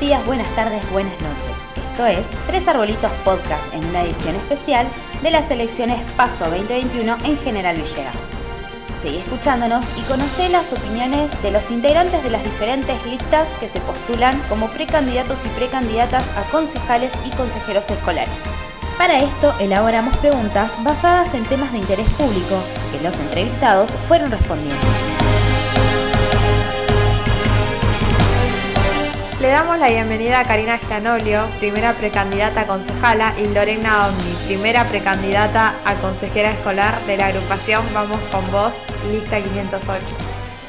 Días, buenas tardes, buenas noches. Esto es Tres Arbolitos Podcast en una edición especial de las elecciones Paso 2021 en General Villegas. Seguí escuchándonos y conoce las opiniones de los integrantes de las diferentes listas que se postulan como precandidatos y precandidatas a concejales y consejeros escolares. Para esto elaboramos preguntas basadas en temas de interés público que los entrevistados fueron respondiendo. Le damos la bienvenida a Karina Gianolio, primera precandidata a concejala, y Lorena Omni, primera precandidata a consejera escolar de la agrupación Vamos con Vos, lista 508.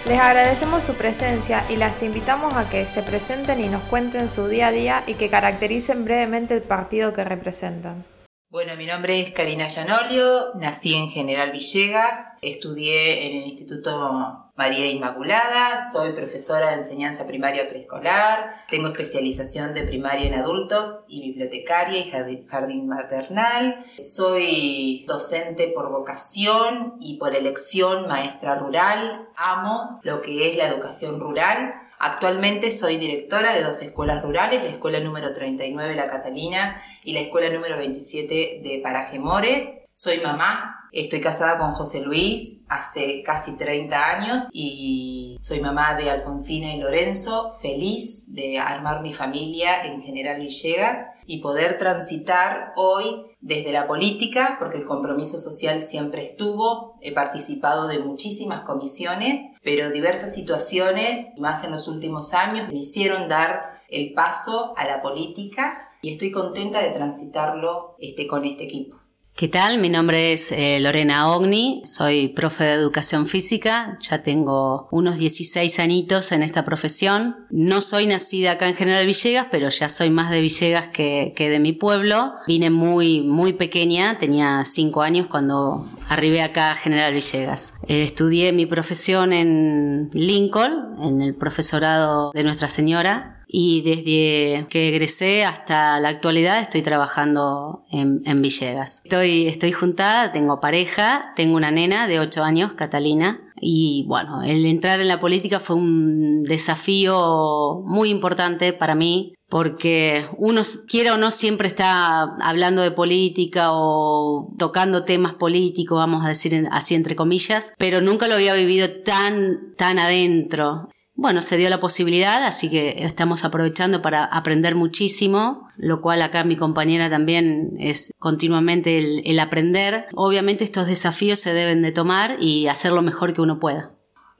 Les agradecemos su presencia y las invitamos a que se presenten y nos cuenten su día a día y que caractericen brevemente el partido que representan. Bueno, mi nombre es Karina Llanolio, nací en General Villegas, estudié en el Instituto María Inmaculada, soy profesora de enseñanza primaria preescolar, tengo especialización de primaria en adultos y bibliotecaria y jardín maternal, soy docente por vocación y por elección maestra rural, amo lo que es la educación rural, Actualmente soy directora de dos escuelas rurales, la escuela número 39 La Catalina y la escuela número 27 de Paraje Mores. Soy mamá, estoy casada con José Luis hace casi 30 años y soy mamá de Alfonsina y Lorenzo, feliz de armar mi familia en General Villegas y poder transitar hoy desde la política, porque el compromiso social siempre estuvo, he participado de muchísimas comisiones, pero diversas situaciones, más en los últimos años, me hicieron dar el paso a la política y estoy contenta de transitarlo este, con este equipo. ¿Qué tal? Mi nombre es eh, Lorena Ogni, soy profe de educación física, ya tengo unos 16 añitos en esta profesión. No soy nacida acá en General Villegas, pero ya soy más de Villegas que, que de mi pueblo. Vine muy, muy pequeña, tenía 5 años cuando arribé acá a General Villegas. Eh, estudié mi profesión en Lincoln, en el profesorado de Nuestra Señora, y desde que egresé hasta la actualidad estoy trabajando en, Villegas. Estoy, estoy juntada, tengo pareja, tengo una nena de 8 años, Catalina, y bueno, el entrar en la política fue un desafío muy importante para mí porque uno quiera o no siempre está hablando de política o tocando temas políticos, vamos a decir así entre comillas, pero nunca lo había vivido tan, tan adentro bueno, se dio la posibilidad, así que estamos aprovechando para aprender muchísimo, lo cual acá mi compañera también es continuamente el, aprender. Obviamente estos desafíos se deben de tomar y hacer lo mejor que uno pueda.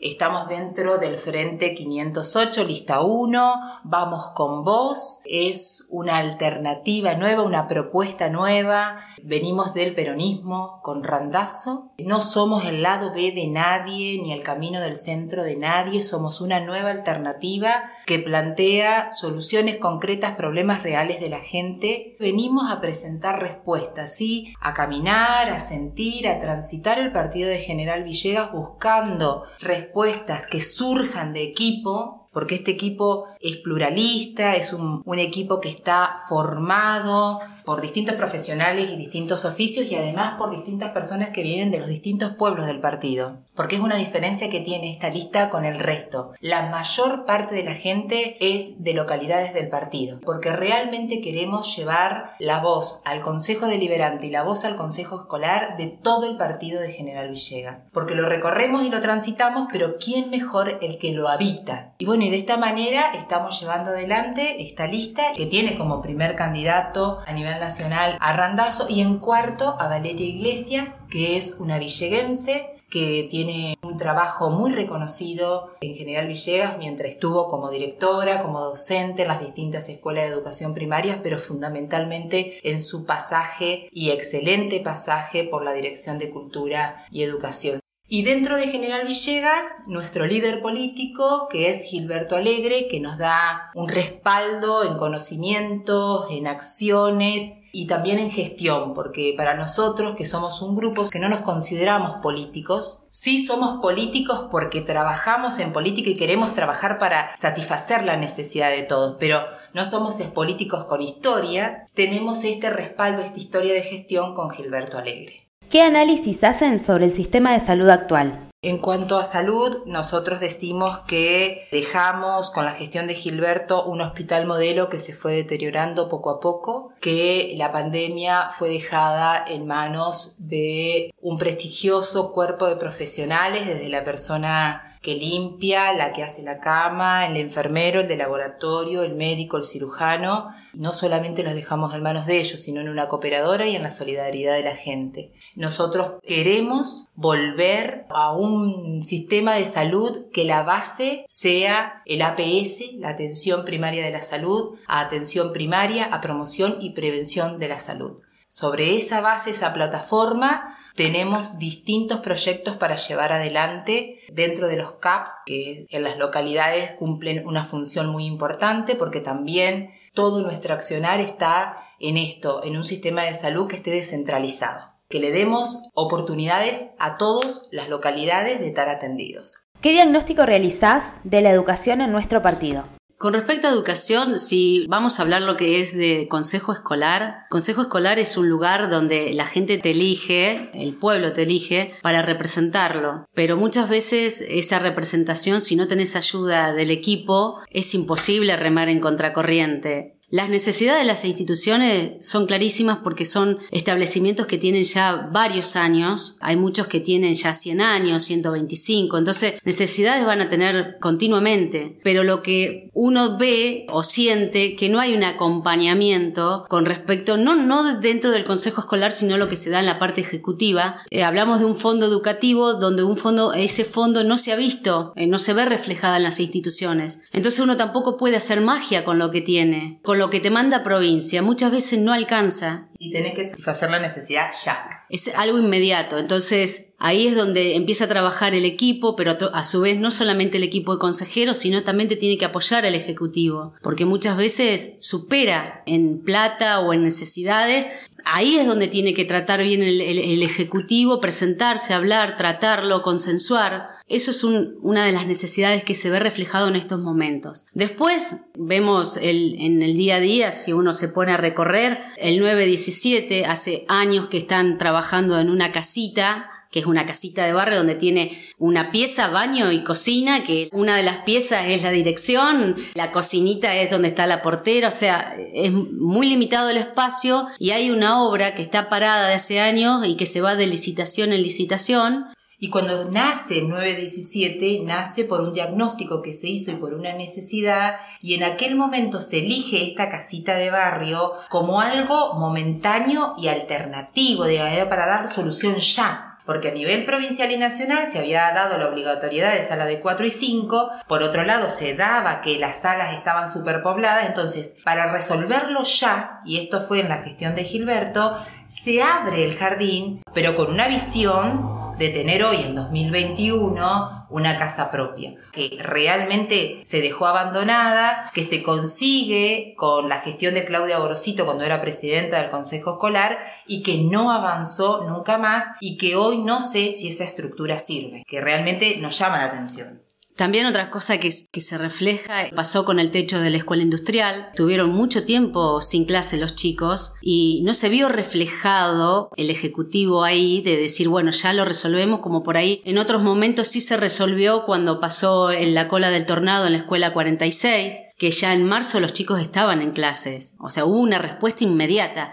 Estamos dentro del Frente 508, lista 1, vamos con vos, es una alternativa nueva, una propuesta nueva, venimos del peronismo con Randazo, no somos el lado B de nadie ni el camino del centro de nadie, somos una nueva alternativa que plantea soluciones concretas, problemas reales de la gente. Venimos a presentar respuestas, ¿sí? A caminar, a sentir, a transitar el partido de General Villegas buscando respuestas que surjan de equipo porque este equipo es pluralista, es un, equipo que está formado por distintos profesionales y distintos oficios y además por distintas personas que vienen de los distintos pueblos del partido. Porque es una diferencia que tiene esta lista con el resto. La mayor parte de la gente es de localidades del partido, porque realmente queremos llevar la voz al Consejo Deliberante y la voz al Consejo Escolar de todo el partido de General Villegas. Porque lo recorremos y lo transitamos, pero ¿quién mejor el que lo habita? Y bueno, y de esta manera estamos llevando adelante esta lista que tiene como primer candidato a nivel nacional a Randazo y en cuarto a Valeria Iglesias, que es una villeguense que tiene un trabajo muy reconocido en General Villegas mientras estuvo como directora, como docente en las distintas escuelas de educación primaria, pero fundamentalmente en su pasaje y excelente pasaje por la Dirección de Cultura y Educación. Y dentro de General Villegas, nuestro líder político, que es Gilberto Alegre, que nos da un respaldo en conocimientos, en acciones y también en gestión, porque para nosotros, que somos un grupo que no nos consideramos políticos, sí somos políticos porque trabajamos en política y queremos trabajar para satisfacer la necesidad de todos, pero no somos políticos con historia, tenemos este respaldo, esta historia de gestión con Gilberto Alegre. ¿Qué análisis hacen sobre el sistema de salud actual? En cuanto a salud, nosotros decimos que dejamos con la gestión de Gilberto un hospital modelo que se fue deteriorando poco a poco, que la pandemia fue dejada en manos de un prestigioso cuerpo de profesionales, desde la persona que limpia, la que hace la cama, el enfermero, el de laboratorio, el médico, el cirujano. No solamente los dejamos en manos de ellos, sino en una cooperadora y en la solidaridad de la gente. Nosotros queremos volver a un sistema de salud que la base sea el APS, la atención primaria de la salud, a atención primaria, a promoción y prevención de la salud. Sobre esa base, esa plataforma, tenemos distintos proyectos para llevar adelante dentro de los CAPS, que en las localidades cumplen una función muy importante porque también todo nuestro accionar está en esto, en un sistema de salud que esté descentralizado, que le demos oportunidades a todas las localidades de estar atendidos. ¿Qué diagnóstico realizás de la educación en nuestro partido? Con respecto a educación, si vamos a hablar lo que es de consejo escolar, consejo escolar es un lugar donde la gente te elige, el pueblo te elige para representarlo, pero muchas veces esa representación, si no tenés ayuda del equipo, es imposible remar en contracorriente. Las necesidades de las instituciones son clarísimas porque son establecimientos que tienen ya varios años, hay muchos que tienen ya 100 años, 125, entonces necesidades van a tener continuamente, pero lo que uno ve o siente que no hay un acompañamiento con respecto, no, no dentro del consejo escolar, sino lo que se da en la parte ejecutiva. Eh, hablamos de un fondo educativo donde un fondo, ese fondo no se ha visto, eh, no se ve reflejada en las instituciones. Entonces uno tampoco puede hacer magia con lo que tiene, con lo que te manda provincia muchas veces no alcanza. Y tenés que satisfacer la necesidad ya. Es algo inmediato. Entonces ahí es donde empieza a trabajar el equipo, pero a su vez no solamente el equipo de consejeros, sino también te tiene que apoyar el ejecutivo. Porque muchas veces supera en plata o en necesidades ahí es donde tiene que tratar bien el, el, ejecutivo, presentarse, hablar, tratarlo, consensuar. Eso es una de las necesidades que se ve reflejado en estos momentos. Después vemos el, en el día a día, si uno se pone a recorrer, el 917 hace años que están trabajando en una casita que es una casita de barrio donde tiene una pieza, baño y cocina, que una de las piezas es la dirección, la cocinita es donde está la portera, o sea, es muy limitado el espacio y hay una obra que está parada de hace años y que se va de licitación en licitación y cuando nace 917, nace por un diagnóstico que se hizo y por una necesidad, y en aquel momento se elige esta casita de barrio como algo momentáneo y alternativo, para dar solución ya porque a nivel provincial y nacional se había dado la obligatoriedad de sala de 4 y 5, por otro lado se daba que las salas estaban superpobladas, entonces para resolverlo ya, y esto fue en la gestión de Gilberto, se abre el jardín, pero con una visión de tener hoy en 2021 una casa propia, que realmente se dejó abandonada, que se consigue con la gestión de Claudia Gorosito cuando era presidenta del Consejo Escolar y que no avanzó nunca más y que hoy no sé si esa estructura sirve, que realmente nos llama la atención. También otra cosa que, se refleja pasó con el techo de la escuela industrial. Tuvieron mucho tiempo sin clase los chicos y no se vio reflejado el ejecutivo ahí de decir, bueno, ya lo resolvemos como por ahí. En otros momentos sí se resolvió cuando pasó en la cola del tornado en la escuela 46, que ya en marzo los chicos estaban en clases. O sea, hubo una respuesta inmediata.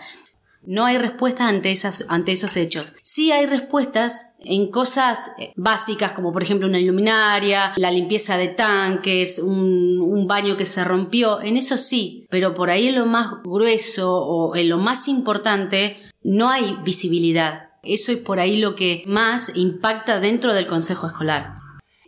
No hay respuestas ante, ante esos hechos. Sí hay respuestas en cosas eh, básicas como por ejemplo una iluminaria, la limpieza de tanques, un, baño que se rompió, en eso sí, pero por ahí en lo más grueso o en lo más importante no hay visibilidad. Eso es por ahí lo que más impacta dentro del consejo escolar.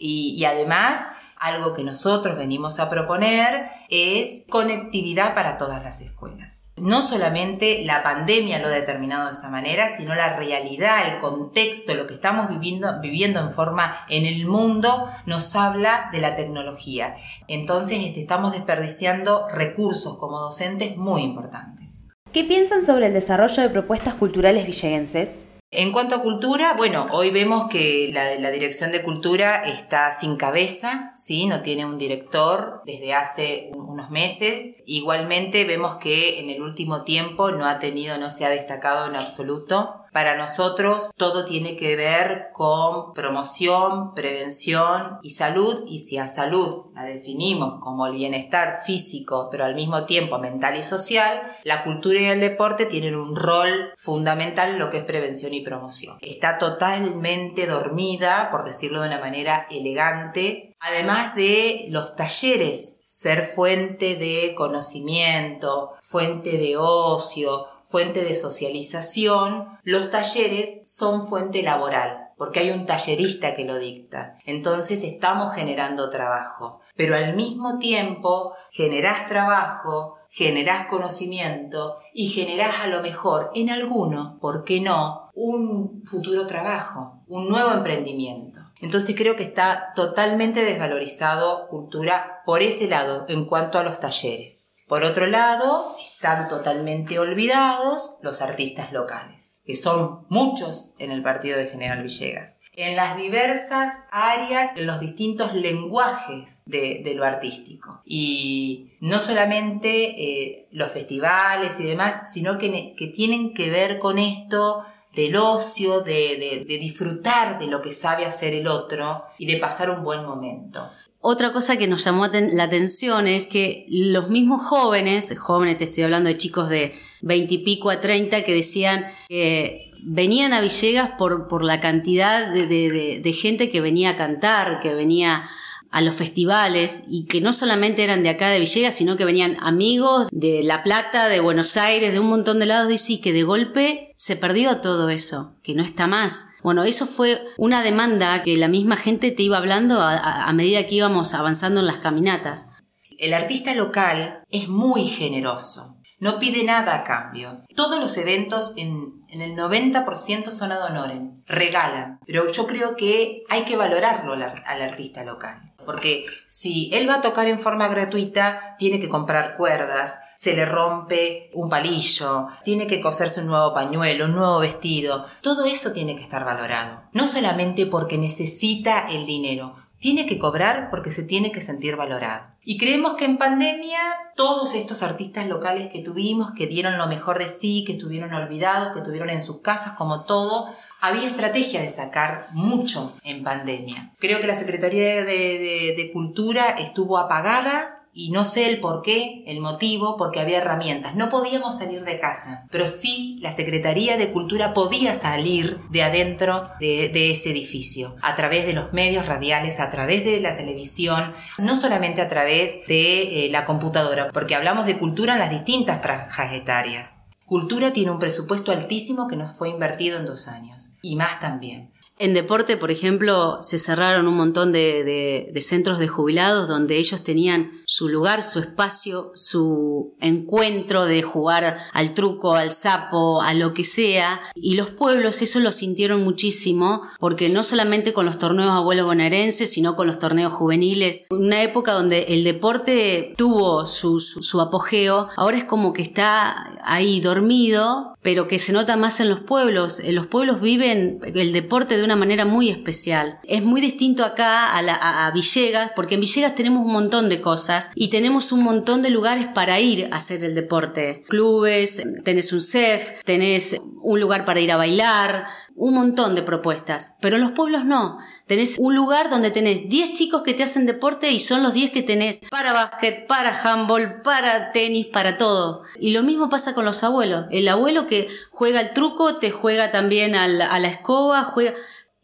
Y además algo que nosotros venimos a proponer es conectividad para todas las escuelas. No solamente la pandemia lo ha determinado de esa manera, sino la realidad, el contexto, lo que estamos viviendo, viviendo en forma en el mundo nos habla de la tecnología. Entonces este, estamos desperdiciando recursos como docentes muy importantes. ¿Qué piensan sobre el desarrollo de propuestas culturales villegenses? En cuanto a cultura, bueno, hoy vemos que la, Dirección de Cultura está sin cabeza, ¿sí? No tiene un director desde hace unos meses. Igualmente vemos que en el último tiempo no ha tenido, no se ha destacado en absoluto Para nosotros todo tiene que ver con promoción, prevención y salud y si a salud la definimos como el bienestar físico pero al mismo tiempo mental y social, la cultura y el deporte tienen un rol fundamental en lo que es prevención y promoción. Está totalmente dormida, por decirlo de una manera elegante, además de los talleres ser fuente de conocimiento, fuente de ocio, fuente de socialización, los talleres son fuente laboral, porque hay un tallerista que lo dicta. Entonces estamos generando trabajo, pero al mismo tiempo generás trabajo, generás conocimiento y generás a lo mejor en alguno, ¿por qué no?, un futuro trabajo, un nuevo emprendimiento. Entonces creo que está totalmente desvalorizado cultura por ese lado en cuanto a los talleres. Por otro lado, están totalmente olvidados los artistas locales, que son muchos en el partido de General Villegas en las diversas áreas, en los distintos lenguajes de, lo artístico. Y no solamente eh, los festivales y demás, sino que, que tienen que ver con esto del ocio, de, disfrutar de lo que sabe hacer el otro y de pasar un buen momento. Otra cosa que nos llamó la atención es que los mismos jóvenes, jóvenes te estoy hablando de chicos de 20 y pico a 30, que decían que venían a Villegas por, por la cantidad de, gente que venía a cantar, que venía a los festivales y que no solamente eran de acá de Villegas, sino que venían amigos de La Plata, de Buenos Aires, de un montón de lados, dice, y que de golpe se perdió todo eso, que no está más. Bueno, eso fue una demanda que la misma gente te iba hablando a, medida que íbamos avanzando en las caminatas. El artista local es muy generoso. No pide nada a cambio. Todos los eventos en, el 90% son ad honorem, regalan. Pero yo creo que hay que valorarlo al artista local porque si él va a tocar en forma gratuita, tiene que comprar cuerdas, se le rompe un palillo, tiene que coserse un nuevo pañuelo, un nuevo vestido, todo eso tiene que estar valorado. No solamente porque necesita el dinero, tiene que cobrar porque se tiene que sentir valorado. Y creemos que en pandemia todos estos artistas locales que tuvimos, que dieron lo mejor de sí, que estuvieron olvidados, que estuvieron en sus casas como todo, había estrategia de sacar mucho en pandemia. Creo que la Secretaría de, de Cultura estuvo apagada y no sé el por qué, el motivo, porque había herramientas. No podíamos salir de casa, pero sí la Secretaría de Cultura podía salir de adentro de, ese edificio, a través de los medios radiales, a través de la televisión, no solamente a través de eh, la computadora, porque hablamos de cultura en las distintas franjas etarias. Cultura tiene un presupuesto altísimo que nos fue invertido en dos años, y más también. En deporte, por ejemplo, se cerraron un montón de, centros de jubilados donde ellos tenían su lugar, su espacio, su encuentro de jugar al truco, al sapo, a lo que sea. Y los pueblos eso lo sintieron muchísimo porque no solamente con los torneos abuelo bonaerenses, sino con los torneos juveniles. Una época donde el deporte tuvo su, apogeo, ahora es como que está ahí dormido, pero que se nota más en los pueblos. En los pueblos viven el deporte de una manera muy especial. Es muy distinto acá a, Villegas, porque en Villegas tenemos un montón de cosas y tenemos un montón de lugares para ir a hacer el deporte. Clubes, tenés un CEF, tenés un lugar para ir a bailar, un montón de propuestas, pero en los pueblos no. Tenés un lugar donde tenés 10 chicos que te hacen deporte y son los 10 que tenés para básquet, para handball, para tenis, para todo. Y lo mismo pasa con los abuelos. El abuelo que juega el truco te juega también a la escoba, juega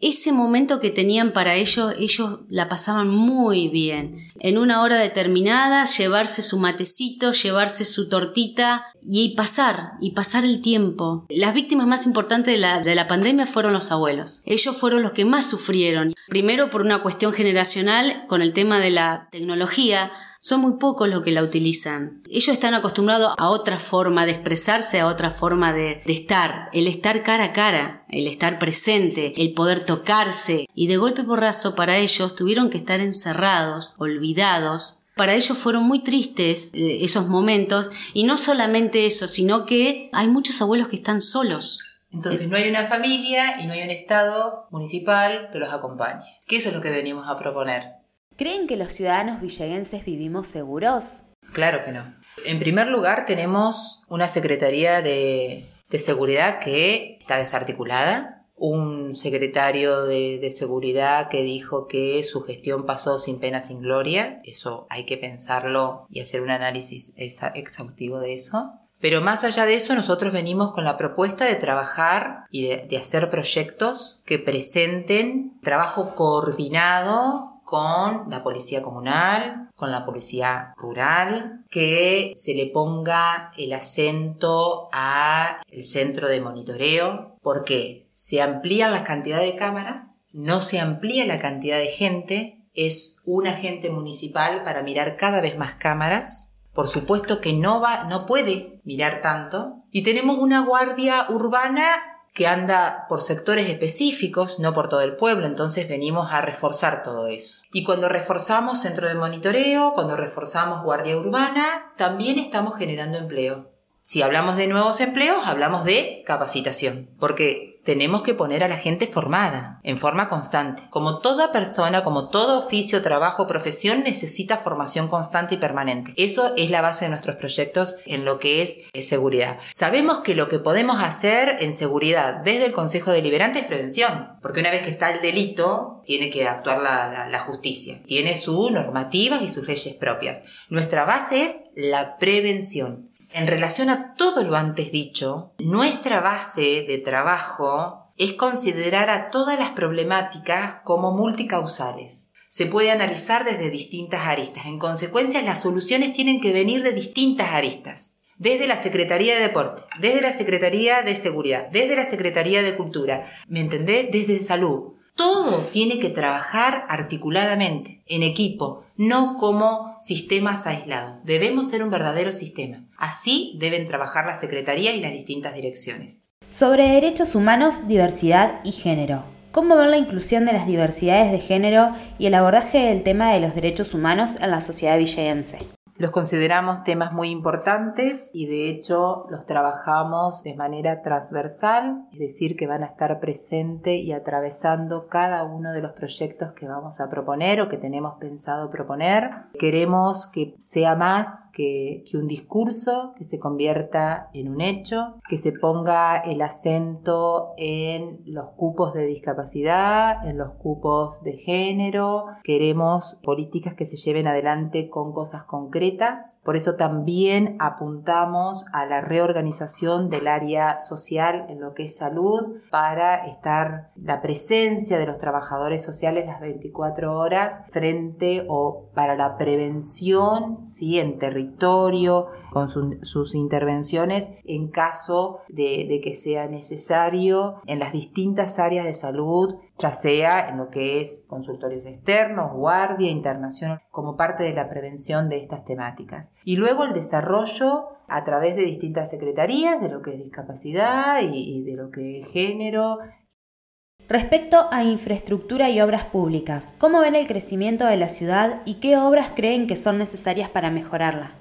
ese momento que tenían para ellos, ellos la pasaban muy bien. En una hora determinada, llevarse su matecito, llevarse su tortita y pasar, y pasar el tiempo. Las víctimas más importantes de la, de la pandemia fueron los abuelos. Ellos fueron los que más sufrieron. Primero por una cuestión generacional con el tema de la tecnología, son muy pocos los que la utilizan. Ellos están acostumbrados a otra forma de expresarse, a otra forma de, estar, el estar cara a cara, el estar presente, el poder tocarse, y de golpe porrazo para ellos tuvieron que estar encerrados, olvidados, para ellos fueron muy tristes eh, esos momentos y no solamente eso, sino que hay muchos abuelos que están solos. Entonces no hay una familia y no hay un Estado municipal que los acompañe. Que eso es lo que venimos a proponer. ¿Creen que los ciudadanos villeguenses vivimos seguros? Claro que no. En primer lugar, tenemos una Secretaría de, de seguridad que está desarticulada, un secretario de, seguridad que dijo que su gestión pasó sin pena, sin gloria. Eso hay que pensarlo y hacer un análisis exhaustivo de eso. Pero más allá de eso, nosotros venimos con la propuesta de trabajar y de, hacer proyectos que presenten trabajo coordinado con la policía comunal, con la policía rural, que se le ponga el acento a el centro de monitoreo, porque se amplían las cantidades de cámaras, no se amplía la cantidad de gente, es un agente municipal para mirar cada vez más cámaras por supuesto que no va, no puede mirar tanto. Y tenemos una guardia urbana que anda por sectores específicos, no por todo el pueblo, entonces venimos a reforzar todo eso. Y cuando reforzamos centro de monitoreo, cuando reforzamos guardia urbana, también estamos generando empleo. Si hablamos de nuevos empleos, hablamos de capacitación, porque tenemos que poner a la gente formada, en forma constante. Como toda persona, como todo oficio, trabajo, profesión, necesita formación constante y permanente. Eso es la base de nuestros proyectos en lo que es seguridad. Sabemos que lo que podemos hacer en seguridad desde el Consejo Deliberante es prevención, porque una vez que está el delito, tiene que actuar la, la justicia. Tiene sus normativas y sus leyes propias. Nuestra base es la prevención. En relación a todo lo antes dicho, nuestra base de trabajo es considerar a todas las problemáticas como multicausales. Se puede analizar desde distintas aristas. En consecuencia, las soluciones tienen que venir de distintas aristas. Desde la Secretaría de Deporte, desde la Secretaría de Seguridad, desde la Secretaría de Cultura, ¿me entendés? Desde Salud, todo tiene que trabajar articuladamente, en equipo, no como sistemas aislados. Debemos ser un verdadero sistema. Así deben trabajar la Secretaría y las distintas direcciones. Sobre derechos humanos, diversidad y género. ¿Cómo ver la inclusión de las diversidades de género y el abordaje del tema de los derechos humanos en la sociedad villayense? Los consideramos temas muy importantes y de hecho los trabajamos de manera transversal, es decir, que van a estar presentes y atravesando cada uno de los proyectos que vamos a proponer o que tenemos pensado proponer. Queremos que sea más que, que un discurso, que se convierta en un hecho, que se ponga el acento en los cupos de discapacidad, en los cupos de género. Queremos políticas que se lleven adelante con cosas concretas por eso también apuntamos a la reorganización del área social en lo que es salud para estar la presencia de los trabajadores sociales las 24 horas frente o para la prevención, ¿sí? en territorio, con sus intervenciones en caso de, de que sea necesario en las distintas áreas de salud ya sea en lo que es consultorios externos, guardia, internacional, como parte de la prevención de estas temáticas. Y luego el desarrollo a través de distintas secretarías, de lo que es discapacidad y, de lo que es género. Respecto a infraestructura y obras públicas, ¿cómo ven el crecimiento de la ciudad y qué obras creen que son necesarias para mejorarla?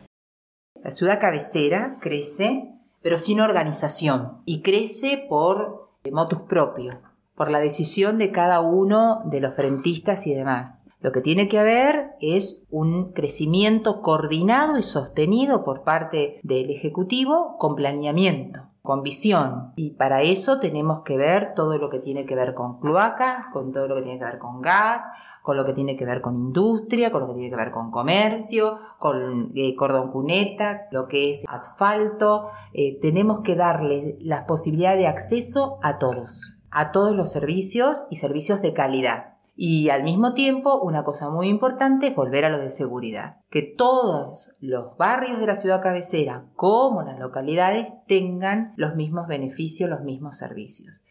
La ciudad cabecera crece, pero sin organización, y crece por motus propio por la decisión de cada uno de los frentistas y demás. Lo que tiene que haber es un crecimiento coordinado y sostenido por parte del Ejecutivo con planeamiento, con visión. Y para eso tenemos que ver todo lo que tiene que ver con cloacas, con todo lo que tiene que ver con gas, con lo que tiene que ver con industria, con lo que tiene que ver con comercio, con eh, cordón cuneta, lo que es asfalto. Eh, tenemos que darle la posibilidad de acceso a todos a todos los servicios y servicios de calidad. Y al mismo tiempo, una cosa muy importante es volver a lo de seguridad. Que todos los barrios de la ciudad cabecera, como las localidades, tengan los mismos beneficios, los mismos servicios.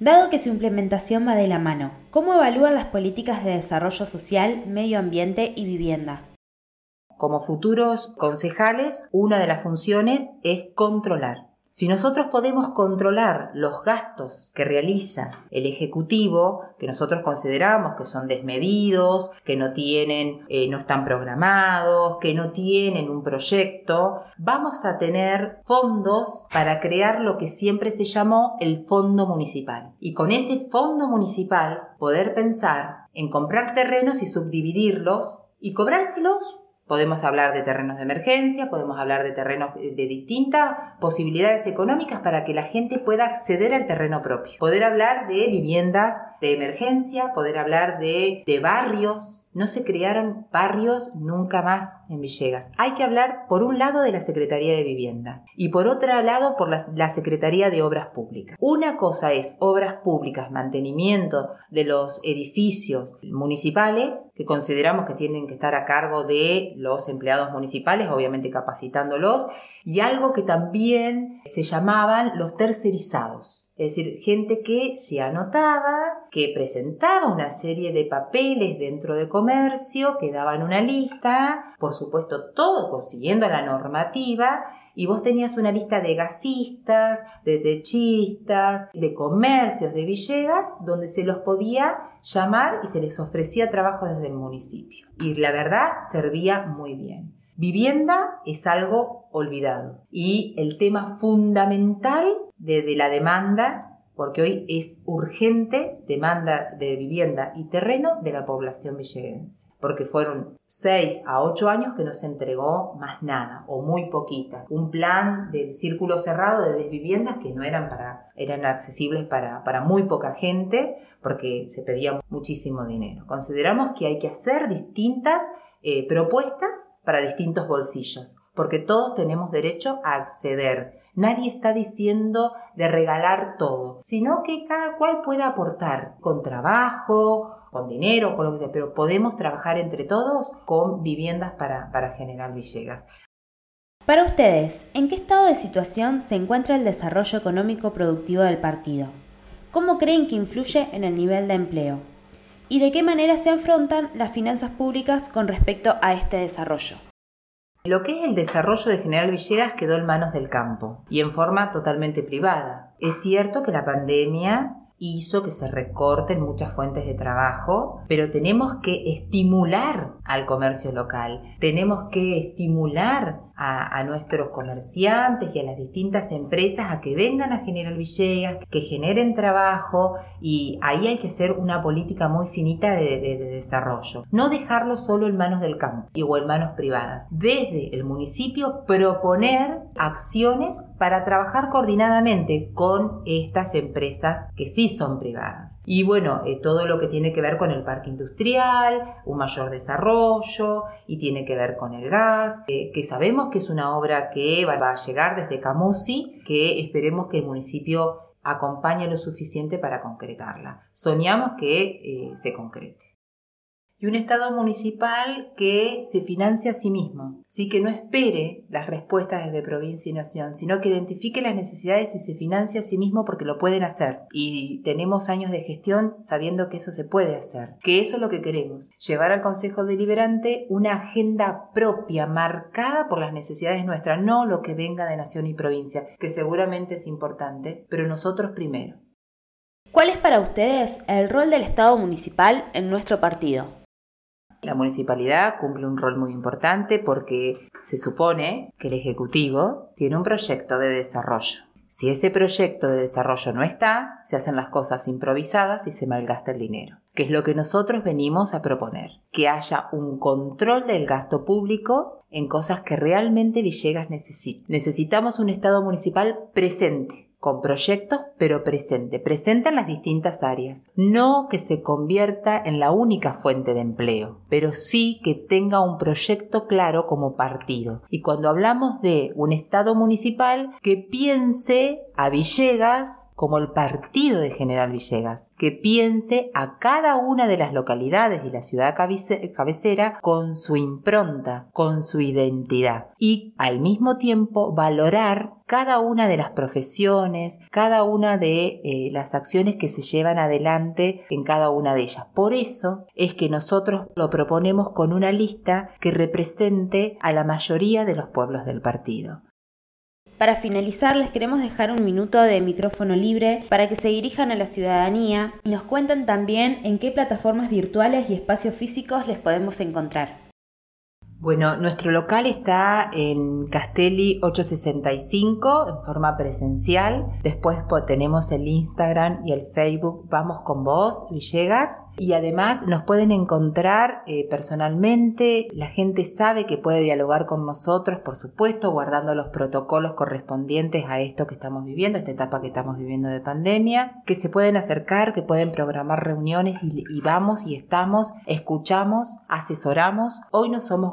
Dado que su implementación va de la mano, ¿cómo evalúan las políticas de desarrollo social, medio ambiente y vivienda? Como futuros concejales, una de las funciones es controlar si nosotros podemos controlar los gastos que realiza el Ejecutivo, que nosotros consideramos que son desmedidos, que no tienen, eh, no están programados, que no tienen un proyecto, vamos a tener fondos para crear lo que siempre se llamó el fondo municipal. Y con ese fondo municipal poder pensar en comprar terrenos y subdividirlos y cobrárselos Podemos hablar de terrenos de emergencia, podemos hablar de terrenos de distintas posibilidades económicas para que la gente pueda acceder al terreno propio. Poder hablar de viviendas de emergencia, poder hablar de, de barrios no se crearon barrios nunca más en Villegas. Hay que hablar por un lado de la Secretaría de Vivienda y por otro lado por la, Secretaría de Obras Públicas. Una cosa es obras públicas, mantenimiento de los edificios municipales, que consideramos que tienen que estar a cargo de los empleados municipales, obviamente capacitándolos, y algo que también se llamaban los tercerizados es decir, gente que se anotaba, que presentaba una serie de papeles dentro de comercio, que daban una lista, por supuesto todo consiguiendo la normativa, y vos tenías una lista de gasistas, de techistas, de comercios de Villegas, donde se los podía llamar y se les ofrecía trabajo desde el municipio. Y la verdad servía muy bien. Vivienda es algo olvidado y el tema fundamental de, la demanda, porque hoy es urgente demanda de vivienda y terreno de la población villeguense, porque fueron 6 a 8 años que no se entregó más nada o muy poquita. Un plan del círculo cerrado de desviviendas que no eran para eran accesibles para, para muy poca gente porque se pedía muchísimo dinero. Consideramos que hay que hacer distintas eh, propuestas para distintos bolsillos, porque todos tenemos derecho a acceder. Nadie está diciendo de regalar todo, sino que cada cual puede aportar con trabajo, con dinero, con lo que sea, pero podemos trabajar entre todos con viviendas para, para General Villegas. Para ustedes, ¿en qué estado de situación se encuentra el desarrollo económico productivo del partido? ¿Cómo creen que influye en el nivel de empleo? ¿Y de qué manera se afrontan las finanzas públicas con respecto a este desarrollo? Lo que es el desarrollo de General Villegas quedó en manos del campo y en forma totalmente privada. Es cierto que la pandemia hizo que se recorten muchas fuentes de trabajo, pero tenemos que estimular al comercio local, tenemos que estimular a, nuestros comerciantes y a las distintas empresas a que vengan a General Villegas, que generen trabajo y ahí hay que hacer una política muy finita de, desarrollo. No dejarlo solo en manos del campo o en manos privadas. Desde el municipio proponer acciones para trabajar coordinadamente con estas empresas que sí son privadas. Y bueno, eh, todo lo que tiene que ver con el parque industrial, un mayor desarrollo y tiene que ver con el gas, eh, que sabemos que es una obra que va a llegar desde Camusi, que esperemos que el municipio acompañe lo suficiente para concretarla. Soñamos que eh, se concrete y un Estado municipal que se financia a sí mismo, sí que no espere las respuestas desde provincia y nación, sino que identifique las necesidades y se financia a sí mismo porque lo pueden hacer. Y tenemos años de gestión sabiendo que eso se puede hacer, que eso es lo que queremos, llevar al Consejo Deliberante una agenda propia, marcada por las necesidades nuestras, no lo que venga de nación y provincia, que seguramente es importante, pero nosotros primero. ¿Cuál es para ustedes el rol del Estado municipal en nuestro partido? La municipalidad cumple un rol muy importante porque se supone que el Ejecutivo tiene un proyecto de desarrollo. Si ese proyecto de desarrollo no está, se hacen las cosas improvisadas y se malgasta el dinero, que es lo que nosotros venimos a proponer, que haya un control del gasto público en cosas que realmente Villegas necesita. Necesitamos un Estado municipal presente, con proyectos, pero presente, presente en las distintas áreas. No que se convierta en la única fuente de empleo, pero sí que tenga un proyecto claro como partido. Y cuando hablamos de un Estado municipal, que piense a Villegas como el partido de General Villegas, que piense a cada una de las localidades y la ciudad cabecera con su impronta, con su identidad y al mismo tiempo valorar cada una de las profesiones, cada una de eh, las acciones que se llevan adelante en cada una de ellas. Por eso es que nosotros lo proponemos con una lista que represente a la mayoría de los pueblos del partido. Para finalizar, les queremos dejar un minuto de micrófono libre para que se dirijan a la ciudadanía y nos cuenten también en qué plataformas virtuales y espacios físicos les podemos encontrar. Bueno, nuestro local está en Castelli 865 en forma presencial. Después tenemos el Instagram y el Facebook Vamos con Vos Villegas. Y además nos pueden encontrar eh, personalmente. La gente sabe que puede dialogar con nosotros, por supuesto, guardando los protocolos correspondientes a esto que estamos viviendo, esta etapa que estamos viviendo de pandemia. Que se pueden acercar, que pueden programar reuniones y, y vamos y estamos, escuchamos, asesoramos. Hoy no somos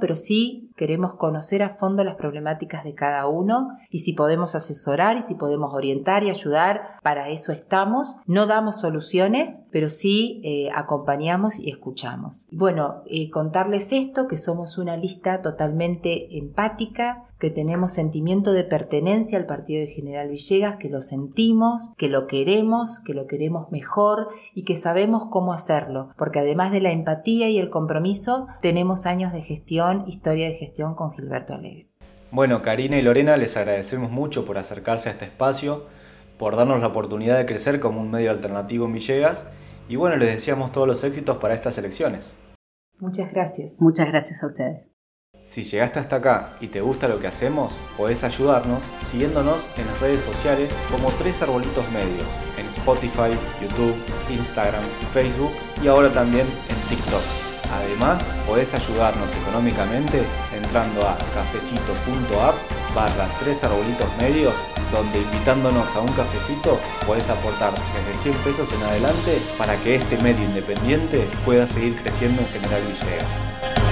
pero sí queremos conocer a fondo las problemáticas de cada uno y si podemos asesorar y si podemos orientar y ayudar, para eso estamos. No damos soluciones, pero sí eh, acompañamos y escuchamos. Bueno, eh, contarles esto, que somos una lista totalmente empática, que tenemos sentimiento de pertenencia al partido de General Villegas, que lo sentimos, que lo queremos, que lo queremos mejor y que sabemos cómo hacerlo, porque además de la empatía y el compromiso, tenemos años de gestión, historia de gestión con Gilberto Alegre. Bueno, Karina y Lorena, les agradecemos mucho por acercarse a este espacio, por darnos la oportunidad de crecer como un medio alternativo en Villegas y bueno, les deseamos todos los éxitos para estas elecciones. Muchas gracias. Muchas gracias a ustedes. Si llegaste hasta acá y te gusta lo que hacemos, podés ayudarnos siguiéndonos en las redes sociales como Tres Arbolitos Medios, en Spotify, YouTube, Instagram, Facebook y ahora también en TikTok. Además, podés ayudarnos económicamente entrando a cafecito.app barra Tres Arbolitos Medios, donde invitándonos a un cafecito podés aportar desde 100 pesos en adelante para que este medio independiente pueda seguir creciendo en General Villegas.